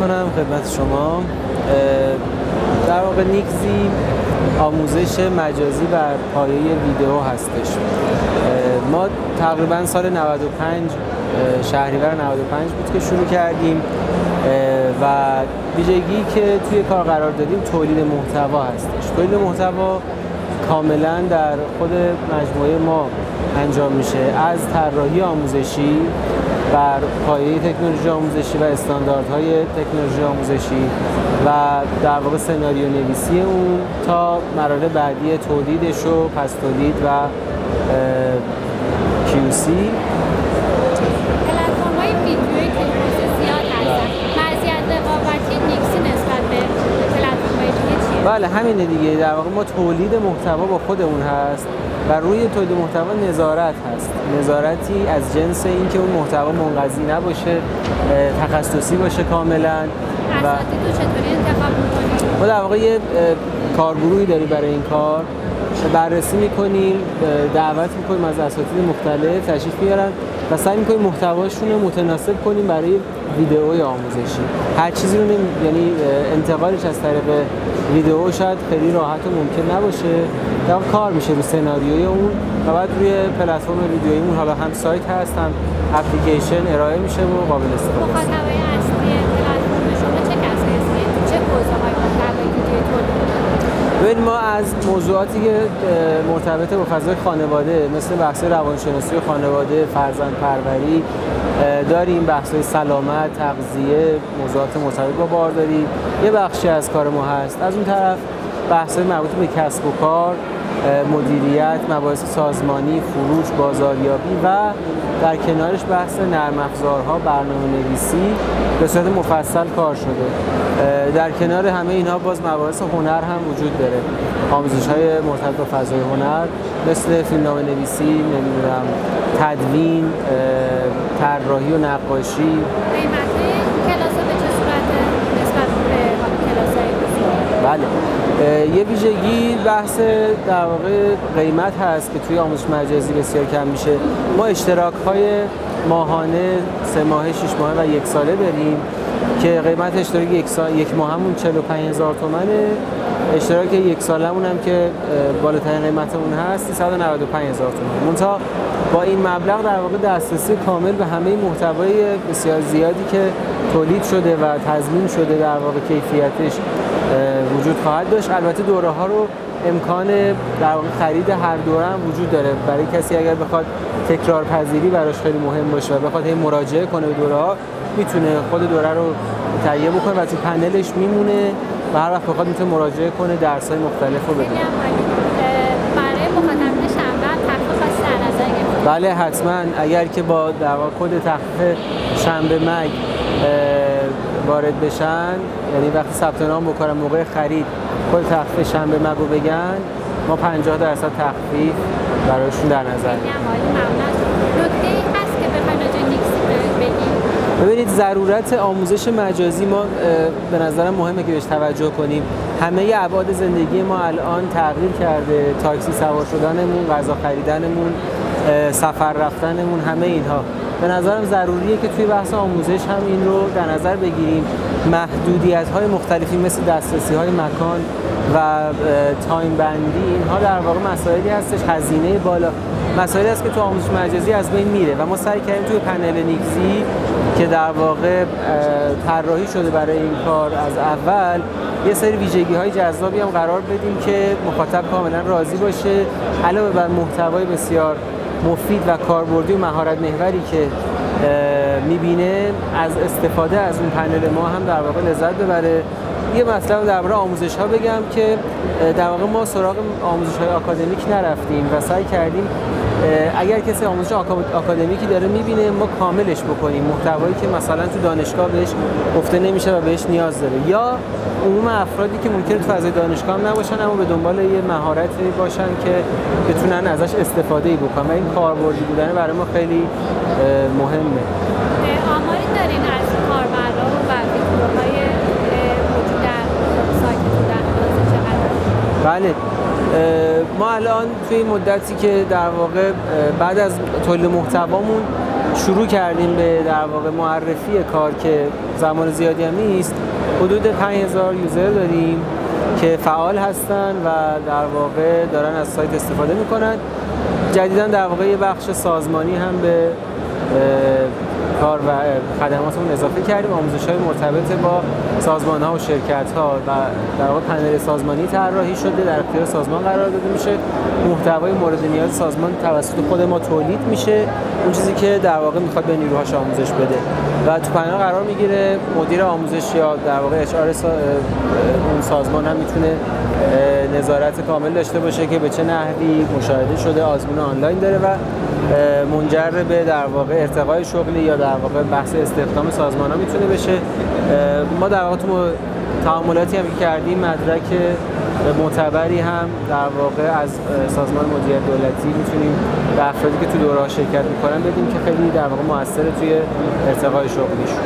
می‌کنم خدمت شما. در واقع نیکزی آموزش مجازی بر پایه ویدیو هستش. ما تقریبا سال 95 شهریور 95 بود که شروع کردیم. و ویژگی که توی کار قرار دادیم تولید محتوا هستش. تولید محتوا کاملا در خود مجموعه ما انجام میشه. از طراحی آموزشی بر پایه تکنولوژی آموزشی و استانداردهای تکنولوژی آموزشی و در واقع سناریو نویسی اون تا مراحل بعدی تولیدش و پس تولید و QC بله همینه دیگه. در واقع ما تولید محتوا با خودمون هست و روی تولید محتوا نظارت هست. نظارتی از جنس اینکه اون محتوا منقضی نباشه تخصصی باشه کاملا و ما در واقع یه کارگروهی داریم برای این کار. بررسی می‌کنیم دعوت می‌کنیم از اساتید مختلف تشریف میارن و سعی می‌کنیم محتواشون رو متناسب کنیم برای ویدئوی آموزشی. هر چیزی رو یعنی انتقالش از طریق ویدئو شاید خیلی راحت و ممکن نباشه. در کار میشه رو سناریوی اون و بعد روی پلتفرم ویدئوییمون حالا هم سایت هست هم اپلیکیشن ارائه میشه و قابل استفاده است. ببین ما از موضوعاتی که مرتبط با فضای خانواده مثل بحث روانشناسی خانواده فرزند پروری داریم بحث سلامت تغذیه موضوعات مرتبط با بارداری. یه بخشی از کار ما هست. از اون طرف بحث مربوط به کسب و کار. مدیریت مباحث سازمانی فروش بازاریابی و در کنارش بحث نرم افزارها برنامه نویسی به صورت مفصل کار شده. در کنار همه اینها باز مباحث هنر هم وجود داره. آموزش های مرتبط با فضای هنر مثل فیلمنامه نویسی نمی‌دونم تدوین طراحی و نقاشی. بله. یه ویژگی بحث در واقع قیمت هست که توی آموزش مجازی بسیار کم میشه. ما اشتراک های ماهانه سه ماهه شش ماهه و یک ساله داریم که قیمت اشتراک یک, سال، یک ماه همون 45 هزار تومنه. اشتراک یک سالمون هم که بالاترین قیمتمون هست 395 هزار تومن منتها با این مبلغ در واقع دسترسی کامل به همه محتوای بسیار زیادی که تولید شده و تضمین شده در واقع کیفیتش وجود خواهد داشت. البته دوره ها رو امکان در واقع خرید هر دوره هم وجود داره. برای کسی اگر بخواد تکرار پذیری براش خیلی مهم باشه و بخواد هی مراجعه کنه به دوره ها می‌تونه خود دوره رو تهیه بکنه. و تو پنلش میمونه و هر وقت بخواد می‌تونه مراجعه کنه درس های مختلف رو بده. بله حتما. اگر که با در کد تخفیف شنبه مگ وارد بشن. یعنی وقتی ثبت نام بکنن موقع خرید کد تخفیف شنبه مگو بگن ما 50 درصد تخفیف براشون در نظر ببینید ضرورت آموزش مجازی ما به نظرم مهمه که بهش توجه کنیم. همه ابعاد زندگی ما الان تغییر کرده. تاکسی سوار شدنمون غذا خریدنمون سفر رفتنمون همه اینها. به نظرم ضروریه که توی بحث آموزش هم این رو در نظر بگیریم. محدودیت های مختلفی مثل دسترسی های مکان و تایم بندی اینها در واقع مسائلی هستش. هزینه بالا مسائلی است که تو آموزش مجازی از بین میره و ما سعی کردیم توی پنل نیکزی که در واقع طراحی شده برای این کار از اول یه سری ویژگی های جذابی هم قرار بدیم که مخاطب کاملا راضی باشه. علاوه بر محتوای بسیار مفید و کاربردی و مهارت محوری که می‌بینه از استفاده از اون پنل ما هم در واقع لذت ببره. یه مطلب درباره آموزش ها بگم که در واقع ما سراغ آموزش های آکادمیک نرفتیم و سعی کردیم اگر کسی آموزش آکادمیکی داره می‌بینه ما کاملش بکنیم. محتوایی که مثلا تو دانشگاه بهش گفته نمیشه و بهش نیاز داره. یا عموم افرادی که ممکنه تو فضای دانشگاه هم نباشن اما به دنبال یه مهارتی باشن که بتونن ازش استفاده ای بکنن. و این کاربردی بودن برای ما خیلی مهمه. آماری دارین از کاربرا و ویدیوهای موجود در در بله. ما الان توی این مدتی که در واقع بعد از تولید محتوامون شروع کردیم به در واقع معرفی کار که زمان زیادی هم نیست حدود 5000 یوزر داریم که فعال هستن و در واقع دارن از سایت استفاده می‌کنن. جدیدا در واقع یه بخش سازمانی هم به کار و خدماتمون اضافه کردیم. آموزش های مرتبط با سازمان ها و شرکت ها و در واقع پنل سازمانی طراحی شده در اختیار سازمان قرار داده میشه. محتوای مورد نیاز سازمان توسط خود ما تولید میشه. اون چیزی که در واقع می‌خواد به نیروهاش آموزش بده. و تو پنل قرار می‌گیره مدیر آموزش یا در واقع اچ اون سازمان هم می‌تونه نظارت کامل داشته باشه که به چه نحوی مشاهده شده آزمون آنلاین داره و منجر به در واقع ارتقای شغلی یا در واقع بحث استخدام سازمان ها می‌تونه بشه. ما در واقع تو تعاملاتی هم کردیم مدرک معتبری هم در واقع از سازمان مدیر دولتی می‌تونیم به افرادی که تو دوره شرکت می‌کنن بدیم که خیلی در واقع موثر توی ارتقای شغلیشون.